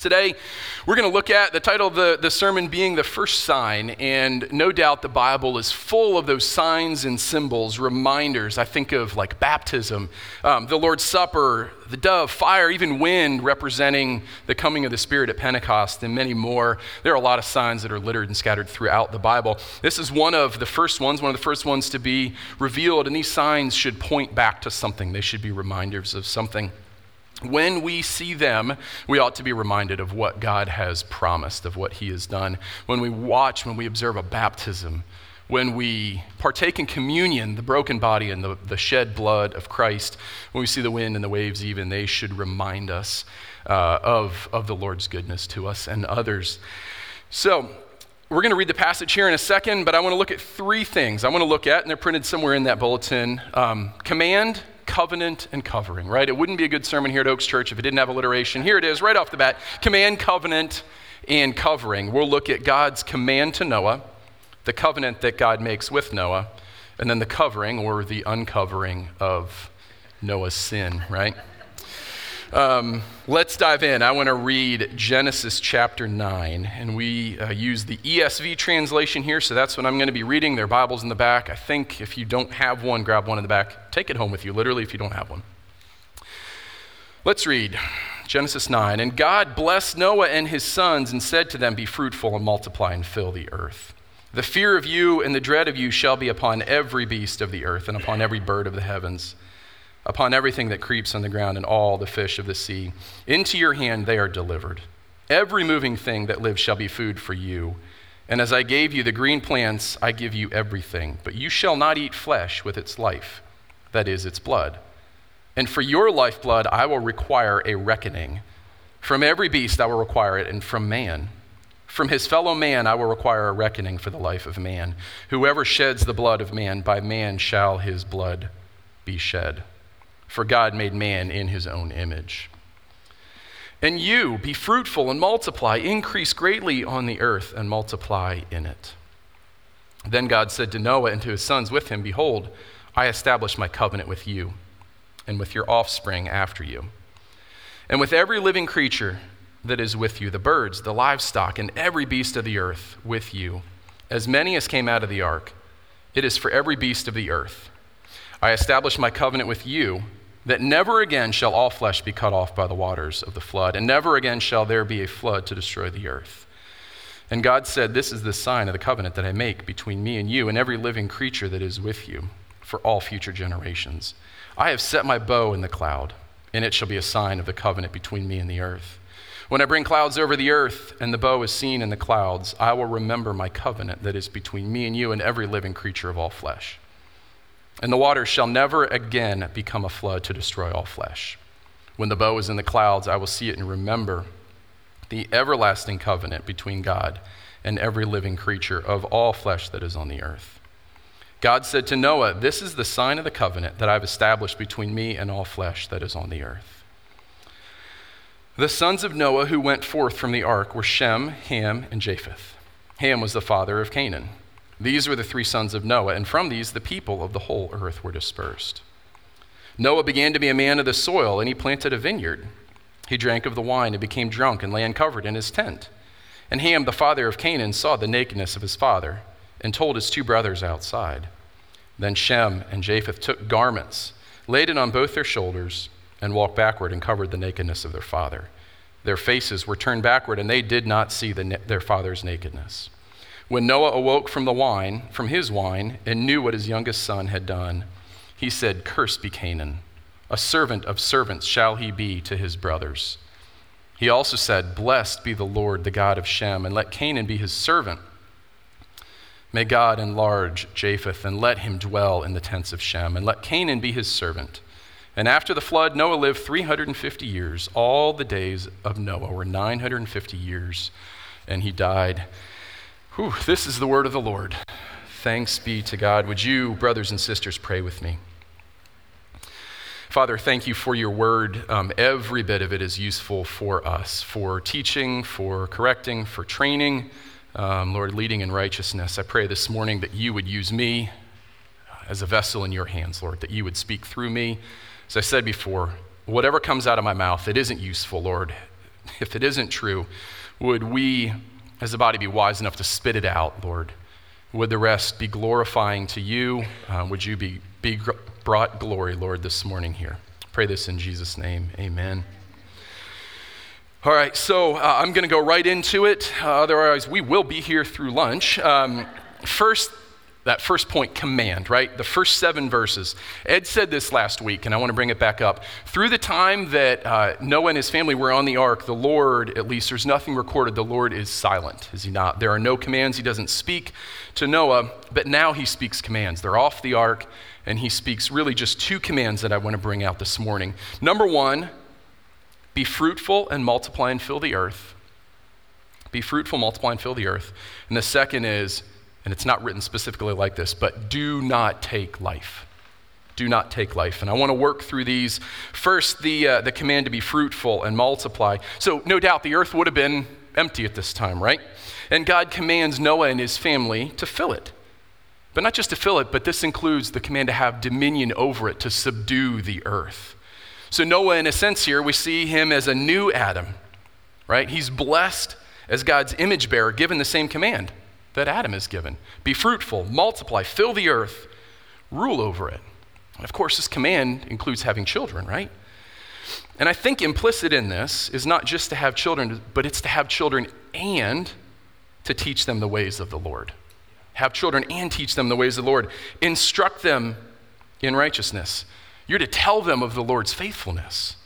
Today, we're going to look at the title of the, the sermon being the first sign, and no doubt the Bible is full of those signs and symbols, reminders. I think of like baptism, um, the Lord's Supper, the dove, fire, even wind representing the coming of the Spirit at Pentecost, and many more. There are a lot of signs that are littered and scattered throughout the Bible. This is one of the first ones, one of the first ones to be revealed, and these signs should point back to something, they should be reminders of something when we see them, we ought to be reminded of what God has promised, of what He has done. When we watch, when we observe a baptism, when we partake in communion, the broken body and the, the shed blood of Christ, when we see the wind and the waves, even, they should remind us uh, of, of the Lord's goodness to us and others. So, we're going to read the passage here in a second, but I want to look at three things. I want to look at, and they're printed somewhere in that bulletin um, command, covenant and covering, right? It wouldn't be a good sermon here at Oaks Church if it didn't have alliteration. Here it is, right off the bat command, covenant, and covering. We'll look at God's command to Noah, the covenant that God makes with Noah, and then the covering or the uncovering of Noah's sin, right? Um, let's dive in. I want to read Genesis chapter 9, and we uh, use the ESV translation here, so that's what I'm going to be reading. There are Bibles in the back. I think if you don't have one, grab one in the back. Take it home with you, literally, if you don't have one. Let's read Genesis 9. And God blessed Noah and his sons and said to them, Be fruitful and multiply and fill the earth. The fear of you and the dread of you shall be upon every beast of the earth and upon every bird of the heavens upon everything that creeps on the ground and all the fish of the sea. Into your hand they are delivered. Every moving thing that lives shall be food for you. And as I gave you the green plants, I give you everything. But you shall not eat flesh with its life, that is, its blood. And for your lifeblood, I will require a reckoning. From every beast, I will require it, and from man. From his fellow man, I will require a reckoning for the life of man. Whoever sheds the blood of man, by man shall his blood be shed for God made man in his own image. And you, be fruitful and multiply, increase greatly on the earth and multiply in it. Then God said to Noah and to his sons with him, Behold, I establish my covenant with you and with your offspring after you, and with every living creature that is with you, the birds, the livestock, and every beast of the earth with you, as many as came out of the ark. It is for every beast of the earth. I establish my covenant with you that never again shall all flesh be cut off by the waters of the flood, and never again shall there be a flood to destroy the earth. And God said, This is the sign of the covenant that I make between me and you and every living creature that is with you for all future generations. I have set my bow in the cloud, and it shall be a sign of the covenant between me and the earth. When I bring clouds over the earth and the bow is seen in the clouds, I will remember my covenant that is between me and you and every living creature of all flesh. And the waters shall never again become a flood to destroy all flesh. When the bow is in the clouds, I will see it and remember the everlasting covenant between God and every living creature of all flesh that is on the earth. God said to Noah, This is the sign of the covenant that I've established between me and all flesh that is on the earth. The sons of Noah who went forth from the ark were Shem, Ham, and Japheth. Ham was the father of Canaan. These were the three sons of Noah, and from these the people of the whole earth were dispersed. Noah began to be a man of the soil, and he planted a vineyard. He drank of the wine and became drunk and lay uncovered in his tent. And Ham, the father of Canaan, saw the nakedness of his father and told his two brothers outside. Then Shem and Japheth took garments, laid it on both their shoulders, and walked backward and covered the nakedness of their father. Their faces were turned backward, and they did not see the, their father's nakedness. When Noah awoke from the wine, from his wine, and knew what his youngest son had done, he said, Cursed be Canaan. A servant of servants shall he be to his brothers. He also said, Blessed be the Lord, the God of Shem, and let Canaan be his servant. May God enlarge Japheth, and let him dwell in the tents of Shem, and let Canaan be his servant. And after the flood, Noah lived 350 years. All the days of Noah were 950 years, and he died Whew, this is the word of the Lord. Thanks be to God. Would you, brothers and sisters, pray with me? Father, thank you for your word. Um, every bit of it is useful for us, for teaching, for correcting, for training. Um, Lord, leading in righteousness. I pray this morning that you would use me as a vessel in your hands, Lord, that you would speak through me. As I said before, whatever comes out of my mouth it isn't useful, Lord, if it isn't true, would we as the body be wise enough to spit it out, Lord? Would the rest be glorifying to you? Uh, would you be, be brought glory, Lord, this morning here? Pray this in Jesus' name. Amen. All right, so uh, I'm going to go right into it. Uh, otherwise, we will be here through lunch. Um, first, that first point, command, right? The first seven verses. Ed said this last week, and I want to bring it back up. Through the time that uh, Noah and his family were on the ark, the Lord, at least, there's nothing recorded. The Lord is silent, is he not? There are no commands. He doesn't speak to Noah, but now he speaks commands. They're off the ark, and he speaks really just two commands that I want to bring out this morning. Number one, be fruitful and multiply and fill the earth. Be fruitful, multiply, and fill the earth. And the second is, and it's not written specifically like this, but do not take life. Do not take life. And I want to work through these. First, the, uh, the command to be fruitful and multiply. So, no doubt the earth would have been empty at this time, right? And God commands Noah and his family to fill it. But not just to fill it, but this includes the command to have dominion over it, to subdue the earth. So, Noah, in a sense, here, we see him as a new Adam, right? He's blessed as God's image bearer, given the same command that Adam is given be fruitful, multiply, fill the earth, rule over it. And of course, this command includes having children, right? And I think implicit in this is not just to have children, but it's to have children and to teach them the ways of the Lord. Have children and teach them the ways of the Lord. Instruct them in righteousness. You're to tell them of the Lord's faithfulness.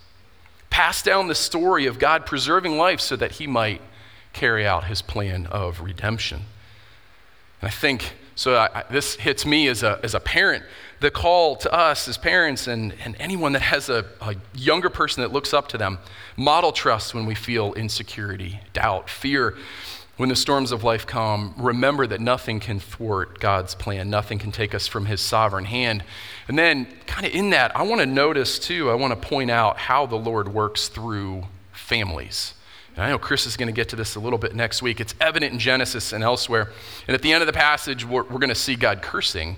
Pass down the story of God preserving life so that he might carry out his plan of redemption. And I think, so I, this hits me as a, as a parent. The call to us as parents and, and anyone that has a, a younger person that looks up to them model trust when we feel insecurity, doubt, fear. When the storms of life come, remember that nothing can thwart God's plan. Nothing can take us from His sovereign hand. And then, kind of in that, I want to notice too, I want to point out how the Lord works through families. I know Chris is going to get to this a little bit next week. It's evident in Genesis and elsewhere. And at the end of the passage, we're, we're going to see God cursing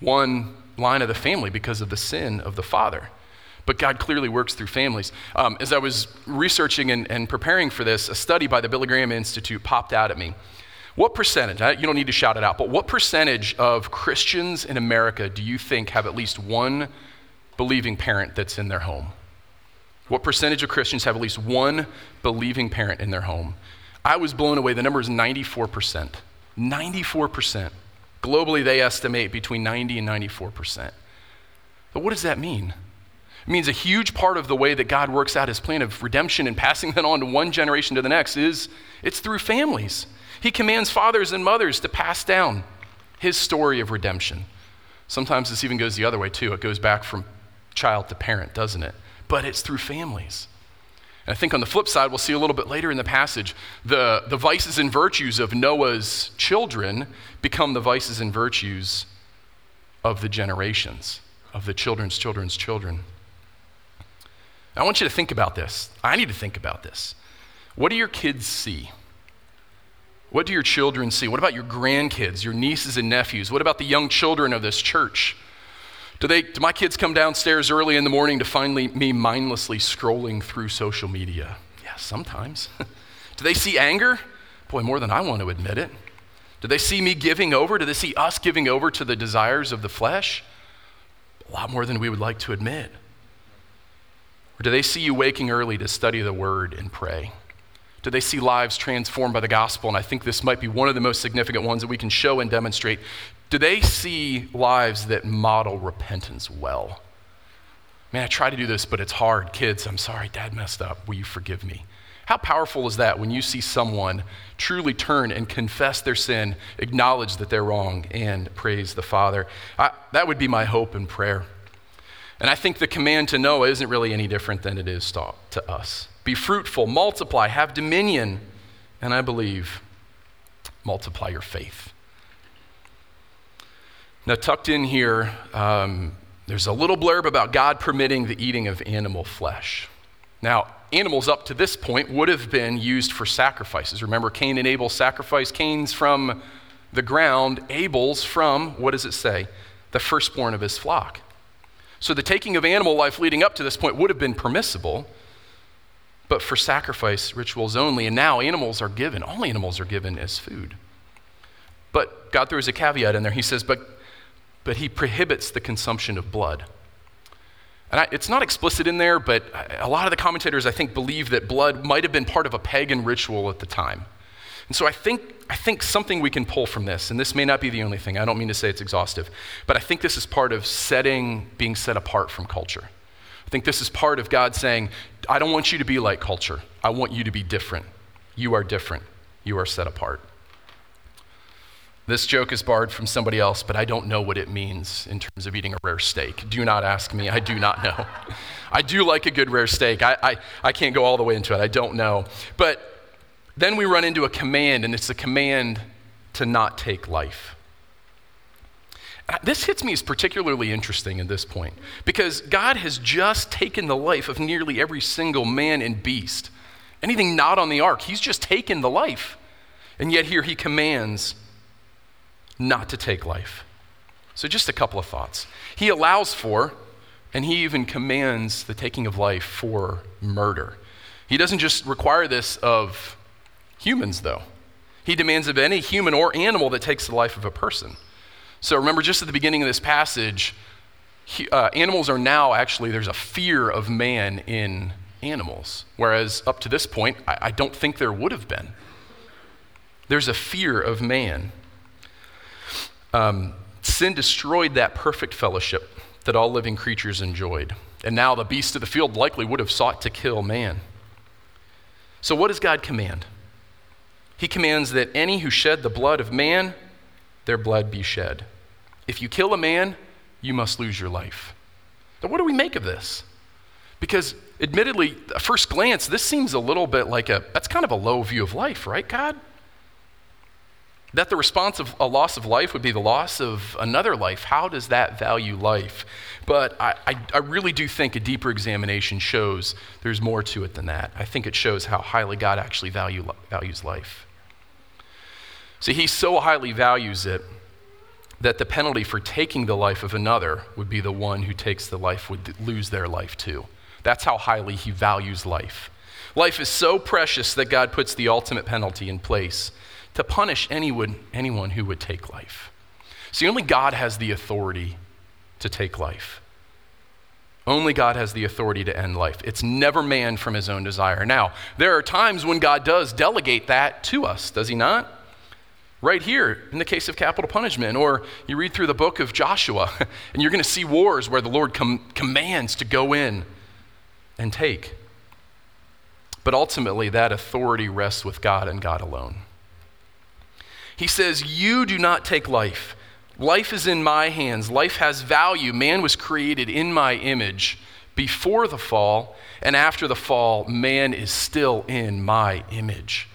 one line of the family because of the sin of the father. But God clearly works through families. Um, as I was researching and, and, preparing for this, a study by the Billy Graham Institute popped out at me. What percentage, you don't need to shout it out, but what percentage of Christians in America do you think have at least one believing parent that's in their home? What percentage of Christians have at least one believing parent in their home? I was blown away. The number is 94%. 94%. Globally, they estimate between 90 and 94%. But what does that mean? It means a huge part of the way that God works out his plan of redemption and passing that on to one generation to the next is it's through families. He commands fathers and mothers to pass down his story of redemption. Sometimes this even goes the other way too. It goes back from child to parent, doesn't it? But it's through families. And I think on the flip side, we'll see a little bit later in the passage, the, the vices and virtues of Noah's children become the vices and virtues of the generations, of the children's children's children. I want you to think about this. I need to think about this. What do your kids see? What do your children see? What about your grandkids, your nieces and nephews? What about the young children of this church? Do, they, do my kids come downstairs early in the morning to find me mindlessly scrolling through social media? Yeah, sometimes. do they see anger? Boy, more than I want to admit it. Do they see me giving over? Do they see us giving over to the desires of the flesh? A lot more than we would like to admit. Or do they see you waking early to study the word and pray? Do they see lives transformed by the gospel? And I think this might be one of the most significant ones that we can show and demonstrate. Do they see lives that model repentance well? Man, I try to do this, but it's hard. Kids, I'm sorry, dad messed up. Will you forgive me? How powerful is that when you see someone truly turn and confess their sin, acknowledge that they're wrong, and praise the Father? I, that would be my hope and prayer. And I think the command to Noah isn't really any different than it is to, to us. Be fruitful, multiply, have dominion, and I believe, multiply your faith. Now, tucked in here, um, there's a little blurb about God permitting the eating of animal flesh. Now, animals up to this point would have been used for sacrifices. Remember Cain and Abel's sacrifice? Cain's from the ground, Abel's from, what does it say? The firstborn of his flock. So the taking of animal life leading up to this point would have been permissible, but for sacrifice rituals only. And now animals are given, all animals are given as food. But God throws a caveat in there. He says, but, but he prohibits the consumption of blood. And I, it's not explicit in there, but a lot of the commentators, I think, believe that blood might have been part of a pagan ritual at the time. And so I think, I think something we can pull from this, and this may not be the only thing, I don't mean to say it's exhaustive, but I think this is part of setting, being set apart from culture. I think this is part of God saying, I don't want you to be like culture. I want you to be different. You are different. You are set apart. This joke is borrowed from somebody else, but I don't know what it means in terms of eating a rare steak. Do not ask me. I do not know. I do like a good rare steak. I, I, I can't go all the way into it. I don't know. But then we run into a command, and it's a command to not take life. Uh, this hits me as particularly interesting at this point because God has just taken the life of nearly every single man and beast. Anything not on the ark, He's just taken the life. And yet here He commands not to take life. So, just a couple of thoughts. He allows for, and he even commands the taking of life for murder. He doesn't just require this of humans, though. He demands of any human or animal that takes the life of a person. So, remember, just at the beginning of this passage, he, uh, animals are now actually, there's a fear of man in animals, whereas up to this point, I, I don't think there would have been. There's a fear of man. Um, sin destroyed that perfect fellowship that all living creatures enjoyed. And now the beast of the field likely would have sought to kill man. So, what does God command? He commands that any who shed the blood of man, their blood be shed. If you kill a man, you must lose your life. Now, what do we make of this? Because, admittedly, at first glance, this seems a little bit like a, that's kind of a low view of life, right, God? That the response of a loss of life would be the loss of another life. How does that value life? But I, I, I, really do think a deeper examination shows there's more to it than that. I think it shows how highly God actually value, values life. See, He so highly values it that the penalty for taking the life of another would be the one who takes the life would lose their life too. That's how highly He values life. Life is so precious that God puts the ultimate penalty in place to punish anyone, anyone who would take life. See, only God has the authority to take life. Only God has the authority to end life. It's never man from his own desire. Now, there are times when God does delegate that to us, does he not? Right here, in the case of capital punishment, or you read through the book of Joshua, and you're going to see wars where the Lord com- commands to go in and take. But ultimately, that authority rests with God and God alone. He says, You do not take life. Life is in my hands. Life has value. Man was created in my image before the fall, and after the fall, man is still in my image.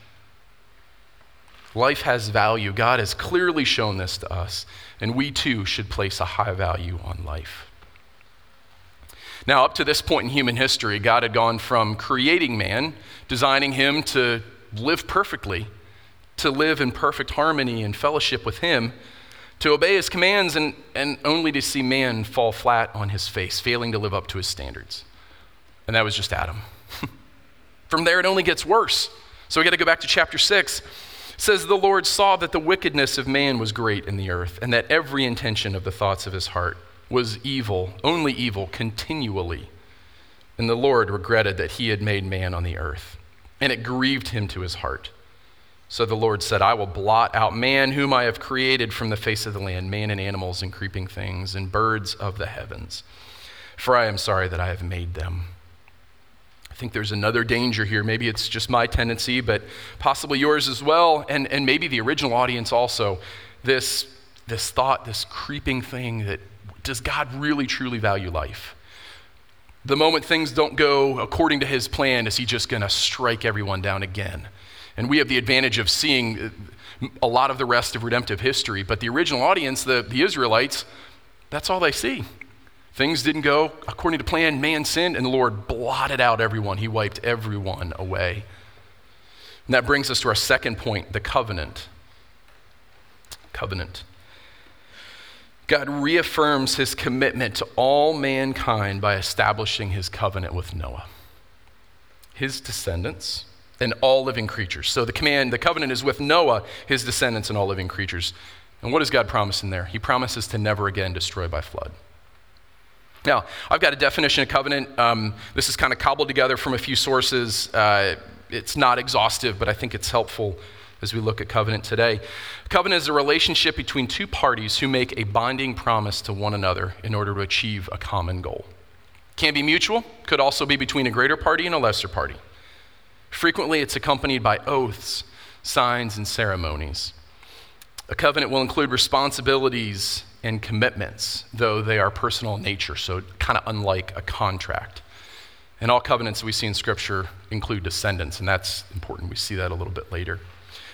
Life has value. God has clearly shown this to us, and we too should place a high value on life. Now, up to this point in human history, God had gone from creating man, designing him to live perfectly, to live in perfect harmony and fellowship with Him, to obey His commands, and, and only to see man fall flat on his face, failing to live up to His standards. And that was just Adam. From there, it only gets worse. So we got to go back to chapter 6. It says, The Lord saw that the wickedness of man was great in the earth, and that every intention of the thoughts of his heart was evil, only evil, continually. And the Lord regretted that he had made man on the earth, and it grieved him to his heart. So the Lord said, I will blot out man, whom I have created from the face of the land, man and animals and creeping things and birds of the heavens. For I am sorry that I have made them. I think there's another danger here. Maybe it's just my tendency, but possibly yours as well, and, and maybe the original audience also. This, this thought, this creeping thing that does God really truly value life? The moment things don't go according to his plan, is he just going to strike everyone down again? And we have the advantage of seeing uh, a lot of the rest of redemptive history. But the original audience, the, the Israelites, that's all they see. Things didn't go according to plan. Man sinned, and the Lord blotted out everyone. He wiped everyone away. And that brings us to our second point the covenant. Covenant. God reaffirms his commitment to all mankind by establishing his covenant with Noah. his descendants, and all living creatures. So the command, the covenant is with Noah, his descendants, and all living creatures. And what does God promise in there? He promises to never again destroy by flood. Now, I've got a definition of covenant. Um, this is kind of cobbled together from a few sources. Uh, it's not exhaustive, but I think it's helpful as we look at covenant today. Covenant is a relationship between two parties who make a binding promise to one another in order to achieve a common goal. Can be mutual, could also be between a greater party and a lesser party. Frequently, it's accompanied by oaths, signs, and ceremonies. A covenant will include responsibilities and commitments, though they are personal in nature, so kind of unlike a contract. And all covenants we see in Scripture include descendants, and that's important. We see that a little bit later.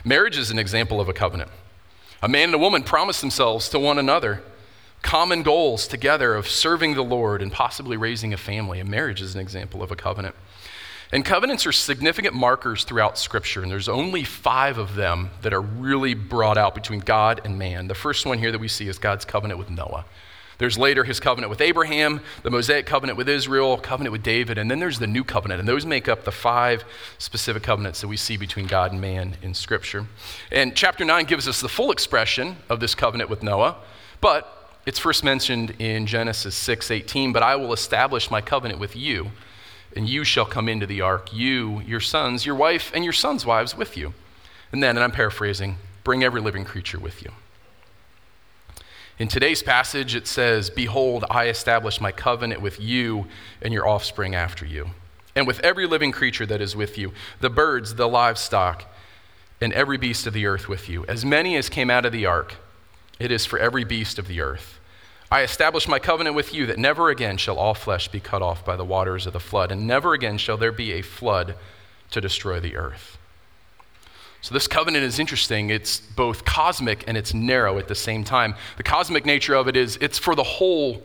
Marriage is an example of a covenant. A man and a woman promise themselves to one another common goals together of serving the Lord and possibly raising a family. A marriage is an example of a covenant. And covenants are significant markers throughout Scripture, and there's only five of them that are really brought out between God and man. The first one here that we see is God's covenant with Noah. There's later his covenant with Abraham, the Mosaic covenant with Israel, covenant with David, and then there's the new covenant. And those make up the five specific covenants that we see between God and man in Scripture. And chapter 9 gives us the full expression of this covenant with Noah, but it's first mentioned in Genesis 6:18, "But I will establish my covenant with you and you shall come into the ark, you, your sons, your wife, and your sons' wives with you. And then, and I'm paraphrasing, bring every living creature with you. In today's passage, it says, Behold, I establish my covenant with you and your offspring after you, and with every living creature that is with you, the birds, the livestock, and every beast of the earth with you. As many as came out of the ark, it is for every beast of the earth. I establish my covenant with you that never again shall all flesh be cut off by the waters of the flood, and never again shall there be a flood to destroy the earth. So, this covenant is interesting. It's both cosmic and it's narrow at the same time. The cosmic nature of it is it's for the whole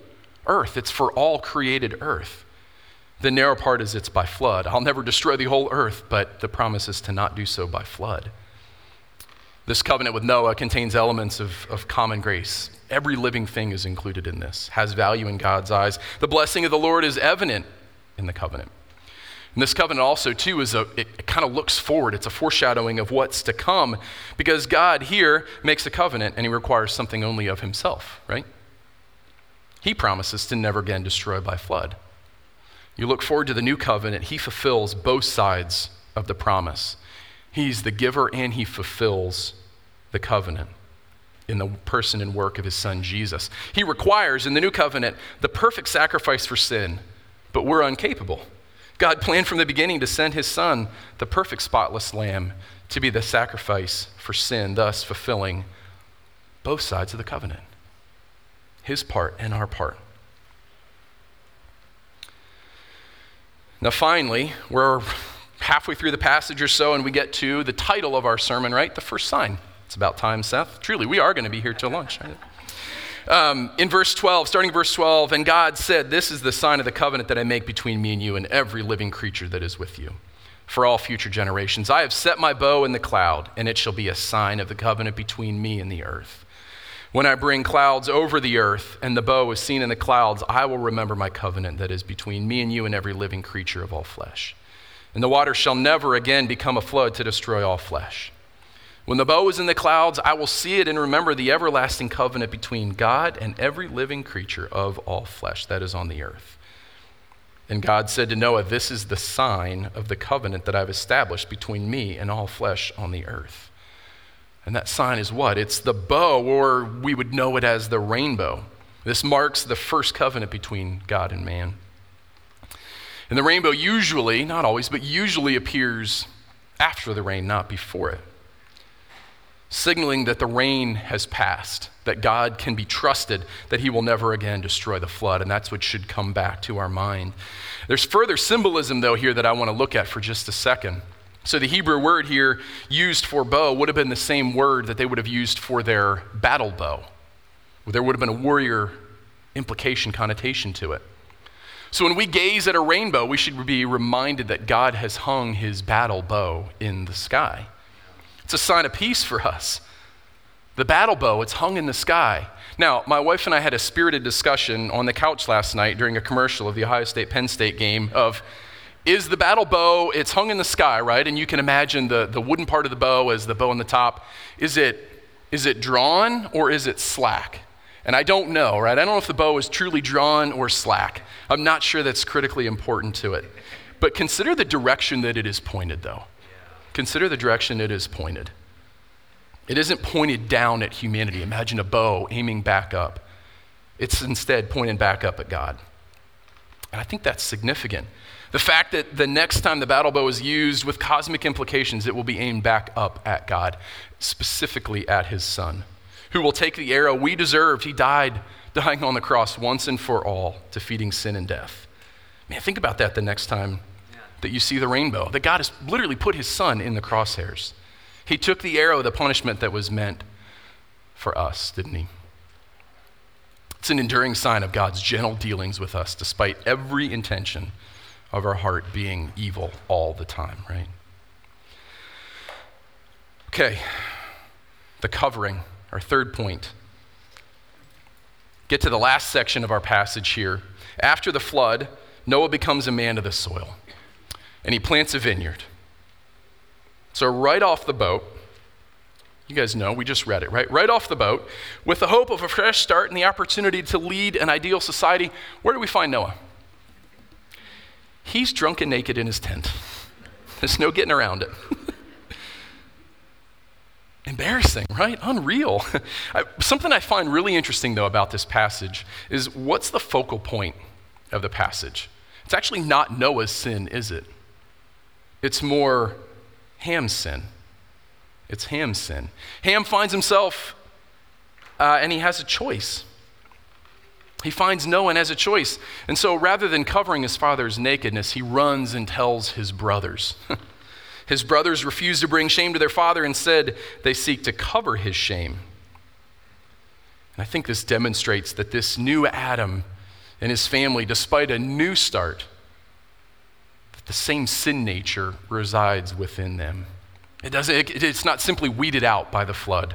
earth, it's for all created earth. The narrow part is it's by flood. I'll never destroy the whole earth, but the promise is to not do so by flood. This covenant with Noah contains elements of, of common grace. Every living thing is included in this, has value in God's eyes. The blessing of the Lord is evident in the covenant. And this covenant also, too, is a, it, it kind of looks forward. It's a foreshadowing of what's to come because God here makes a covenant and he requires something only of himself, right? He promises to never again destroy by flood. You look forward to the new covenant, he fulfills both sides of the promise. He's the giver and he fulfills the covenant in the person and work of his son Jesus. He requires in the new covenant the perfect sacrifice for sin, but we're incapable. God planned from the beginning to send his son, the perfect spotless lamb, to be the sacrifice for sin, thus fulfilling both sides of the covenant his part and our part. Now, finally, we're halfway through the passage or so, and we get to the title of our sermon, right? The first sign. It's about time, Seth. Truly, we are going to be here till lunch. Um, in verse 12, starting verse 12, and God said, This is the sign of the covenant that I make between me and you and every living creature that is with you for all future generations. I have set my bow in the cloud, and it shall be a sign of the covenant between me and the earth. When I bring clouds over the earth and the bow is seen in the clouds, I will remember my covenant that is between me and you and every living creature of all flesh and the water shall never again become a flood to destroy all flesh. When the bow is in the clouds, I will see it and remember the everlasting covenant between God and every living creature of all flesh that is on the earth. And God said to Noah, This is the sign of the covenant that I've established between me and all flesh on the earth. And that sign is what? It's the bow, or we would know it as the rainbow. This marks the first covenant between God and man. And the rainbow usually, not always, but usually appears after the rain, not before it, signaling that the rain has passed, that God can be trusted, that he will never again destroy the flood. And that's what should come back to our mind. There's further symbolism, though, here that I want to look at for just a second. So, the Hebrew word here used for bow would have been the same word that they would have used for their battle bow. There would have been a warrior implication, connotation to it. So when we gaze at a rainbow, we should be reminded that God has hung his battle bow in the sky. It's a sign of peace for us. The battle bow, it's hung in the sky. Now, my wife and I had a spirited discussion on the couch last night during a commercial of the Ohio State Penn State game of is the battle bow, it's hung in the sky, right? And you can imagine the, the wooden part of the bow as the bow on the top. Is it, is it drawn or is it slack? And I don't know, right? I don't know if the bow is truly drawn or slack. I'm not sure that's critically important to it. But consider the direction that it is pointed, though. Consider the direction it is pointed. It isn't pointed down at humanity. Imagine a bow aiming back up. It's instead pointing back up at God. And I think that's significant. The fact that the next time the battle bow is used with cosmic implications, it will be aimed back up at God, specifically at his son, who will take the arrow we deserved. He died, dying on the cross once and for all, defeating sin and death. Man, think about that the next time that you see the rainbow, that God has literally put his son in the crosshairs. He took the arrow, the punishment that was meant for us, didn't he? It's an enduring sign of God's gentle dealings with us, despite every intention of our heart being evil all the time, right? Okay, the covering, our third point. Get to the last section of our passage here. After the flood, Noah becomes a man of the soil, and he plants a vineyard. So, right off the boat, you guys know, we just read it, right? Right off the boat, with the hope of a fresh start and the opportunity to lead an ideal society, where do we find Noah? He's drunk and naked in his tent. There's no getting around it. Embarrassing, right? Unreal. I, something I find really interesting, though, about this passage is what's the focal point of the passage? It's actually not Noah's sin, is it? It's more Ham's sin. It's Ham's sin. Ham finds himself, uh, and he has a choice. He finds no one has a choice. And so rather than covering his father's nakedness, he runs and tells his brothers. his brothers refuse to bring shame to their father. Instead, they seek to cover his shame. And I think this demonstrates that this new Adam and his family, despite a new start, the same sin nature resides within them. It doesn't, it, it's not simply weeded out by the flood.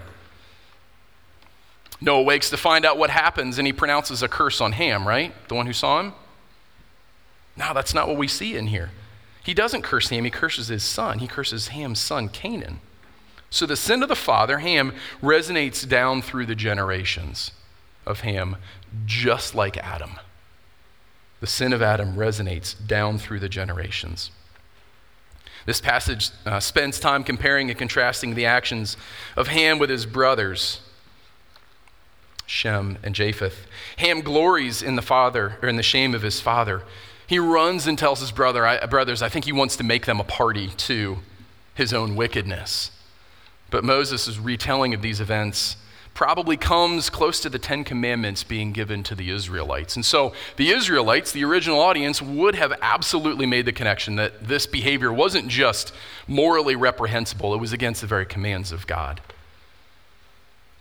Noah wakes to find out what happens and he pronounces a curse on Ham, right? The one who saw him? No, that's not what we see in here. He doesn't curse Ham, he curses his son. He curses Ham's son, Canaan. So the sin of the father, Ham, resonates down through the generations of Ham, just like Adam the sin of Adam resonates down through the generations. This passage uh, spends time comparing and contrasting the actions of Ham with his brothers, Shem and Japheth. Ham glories in the father or in the shame of his father. He runs and tells his brother, I, brothers, I think he wants to make them a party to his own wickedness. But Moses' is retelling of these events probably comes close to the Ten Commandments being given to the Israelites. And so the Israelites, the original audience, would have absolutely made the connection that this behavior wasn't just morally reprehensible, it was against the very commands of God.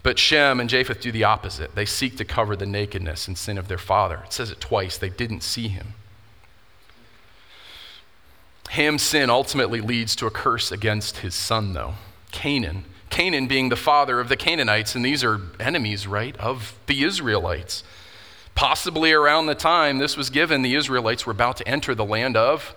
But Shem and Japheth do the opposite. They seek to cover the nakedness and sin of their father. It says it twice. They didn't see him. Ham's sin ultimately leads to a curse against his son, though. Canaan Canaan being the father of the Canaanites, and these are enemies, right, of the Israelites. Possibly around the time this was given, the Israelites were about to enter the land of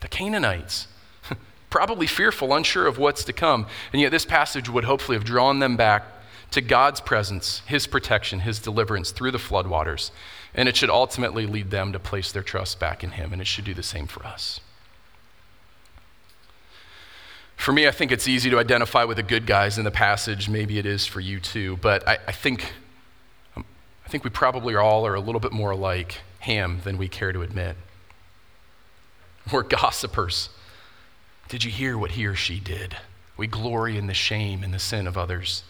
the Canaanites. Probably fearful, unsure of what's to come. And yet, this passage would hopefully have drawn them back to God's presence, His protection, His deliverance through the floodwaters. And it should ultimately lead them to place their trust back in Him, and it should do the same for us. For me, I think it's easy to identify with the good guys in the passage. Maybe it is for you too. But I, I think, um, I think we probably all are a little bit more like Ham than we care to admit. We're gossipers. Did you hear what he or she did? We glory in the shame and the sin of others.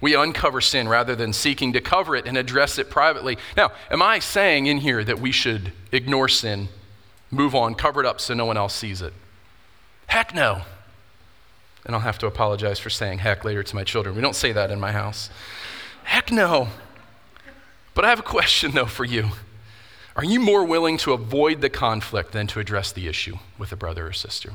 We uncover sin rather than seeking to cover it and address it privately. Now, am I saying in here that we should ignore sin, move on, cover it up so no one else sees it? Heck no and I'll have to apologize for saying heck later to my children. We don't say that in my house. Heck no. But I have a question, though, for you. Are you more willing to avoid the conflict than to address the issue with a brother or sister?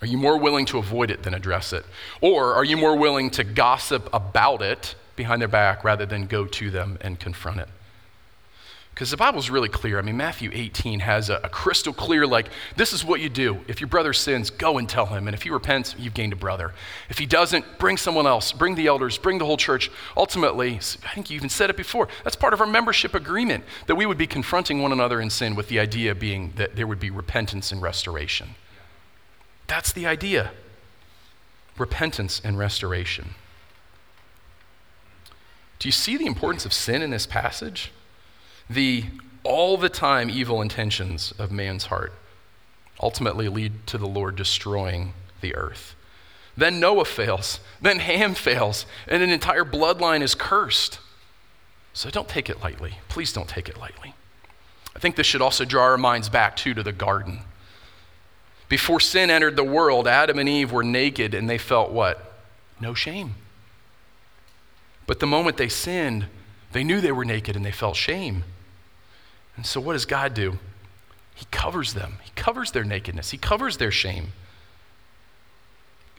Are you more willing to avoid it than address it? Or are you more willing to gossip about it behind their back rather than go to them and confront it? Because the Bible's really clear. I mean, Matthew 18 has a, a, crystal clear, like, this is what you do. If your brother sins, go and tell him. And if he repents, you've gained a brother. If he doesn't, bring someone else, bring the elders, bring the whole church. Ultimately, I think you even said it before, that's part of our membership agreement, that we would be confronting one another in sin with the idea being that there would be repentance and restoration. That's the idea repentance and restoration. Do you see the importance of sin in this passage? The all the time evil intentions of man's heart ultimately lead to the Lord destroying the earth. Then Noah fails. Then Ham fails. And an entire bloodline is cursed. So don't take it lightly. Please don't take it lightly. I think this should also draw our minds back, too, to the garden. Before sin entered the world, Adam and Eve were naked and they felt what? No shame. But the moment they sinned, they knew they were naked and they felt shame. And so, what does God do? He covers them, He covers their nakedness, He covers their shame.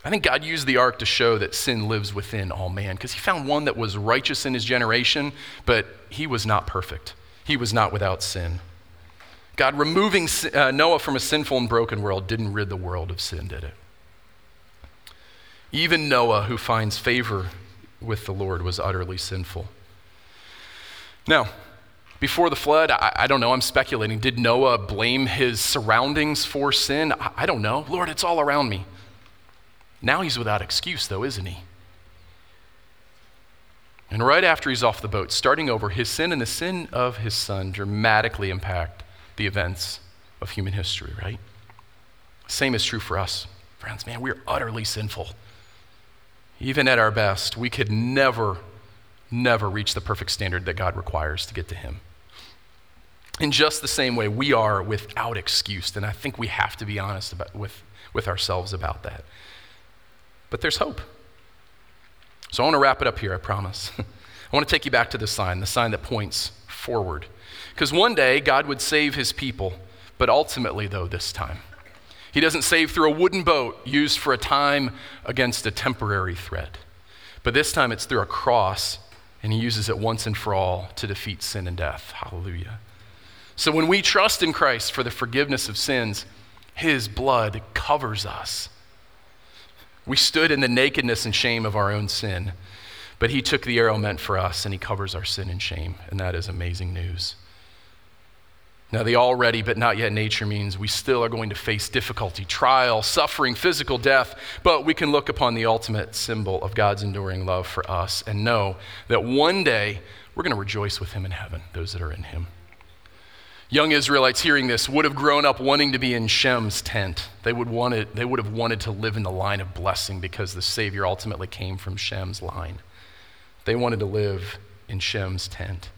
I think God used the ark to show that sin lives within all man because He found one that was righteous in his generation, but he was not perfect. He was not without sin. God removing uh, Noah from a sinful and broken world didn't rid the world of sin, did it? Even Noah, who finds favor with the Lord, was utterly sinful. Now, before the flood, I, I, don't know, I'm speculating. Did Noah blame his surroundings for sin? I, I don't know. Lord, it's all around me. Now he's without excuse, though, isn't he? And right after he's off the boat, starting over, his sin and the sin of his son dramatically impact the events of human history, right? Same is true for us. Friends, man, we're utterly sinful. Even at our best, we could never, never reach the perfect standard that God requires to get to him. In just the same way, we are without excuse. And I think we have to be honest about, with, with ourselves about that. But there's hope. So I want to wrap it up here, I promise. I want to take you back to the sign, the sign that points forward. Because one day God would save his people, but ultimately, though, this time, he doesn't save through a wooden boat used for a time against a temporary threat. But this time it's through a cross, and he uses it once and for all to defeat sin and death. Hallelujah. So when we trust in Christ for the forgiveness of sins, his blood covers us. We stood in the nakedness and shame of our own sin, but he took the arrow meant for us and he covers our sin and shame, and that is amazing news. Now, the already but not yet nature means we still are going to face difficulty, trial, suffering, physical death, but we can look upon the ultimate symbol of God's enduring love for us and know that one day we're going to rejoice with him in heaven, those that are in him. Young Israelites hearing this would have grown up wanting to be in Shem's tent. They would, wanted, they would have wanted to live in the line of blessing because the Savior ultimately came from Shem's line. They wanted to live in Shem's tent.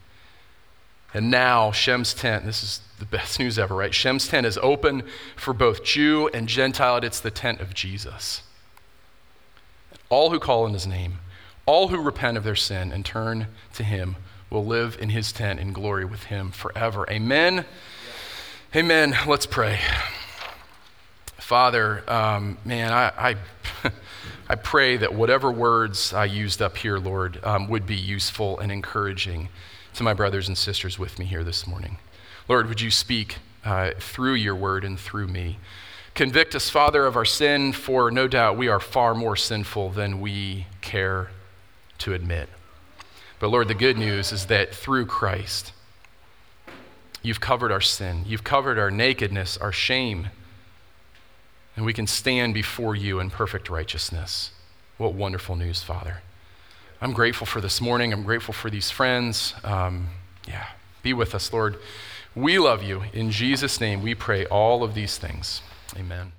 And now, Shem's tent, this is the best news ever, right? Shem's tent is open for both Jew and Gentile. and It's the tent of Jesus. All who call on his name, all who repent of their sin and turn to him will live in his tent in glory with him forever. Amen. Amen. Let's pray. Father, um, man, I, I, I, pray that whatever words I used up here, Lord, um, would be useful and encouraging to my brothers and sisters with me here this morning. Lord, would you speak uh, through your word and through me? Convict us, Father, of our sin, for no doubt we are far more sinful than we care to admit. But Lord, the good news is that through Christ, you've covered our sin, you've covered our nakedness, our shame, and we can stand before you in perfect righteousness. What wonderful news, Father. I'm grateful for this morning. I'm grateful for these friends. Um, yeah, be with us, Lord. We love you. In Jesus' name, we pray all of these things. Amen.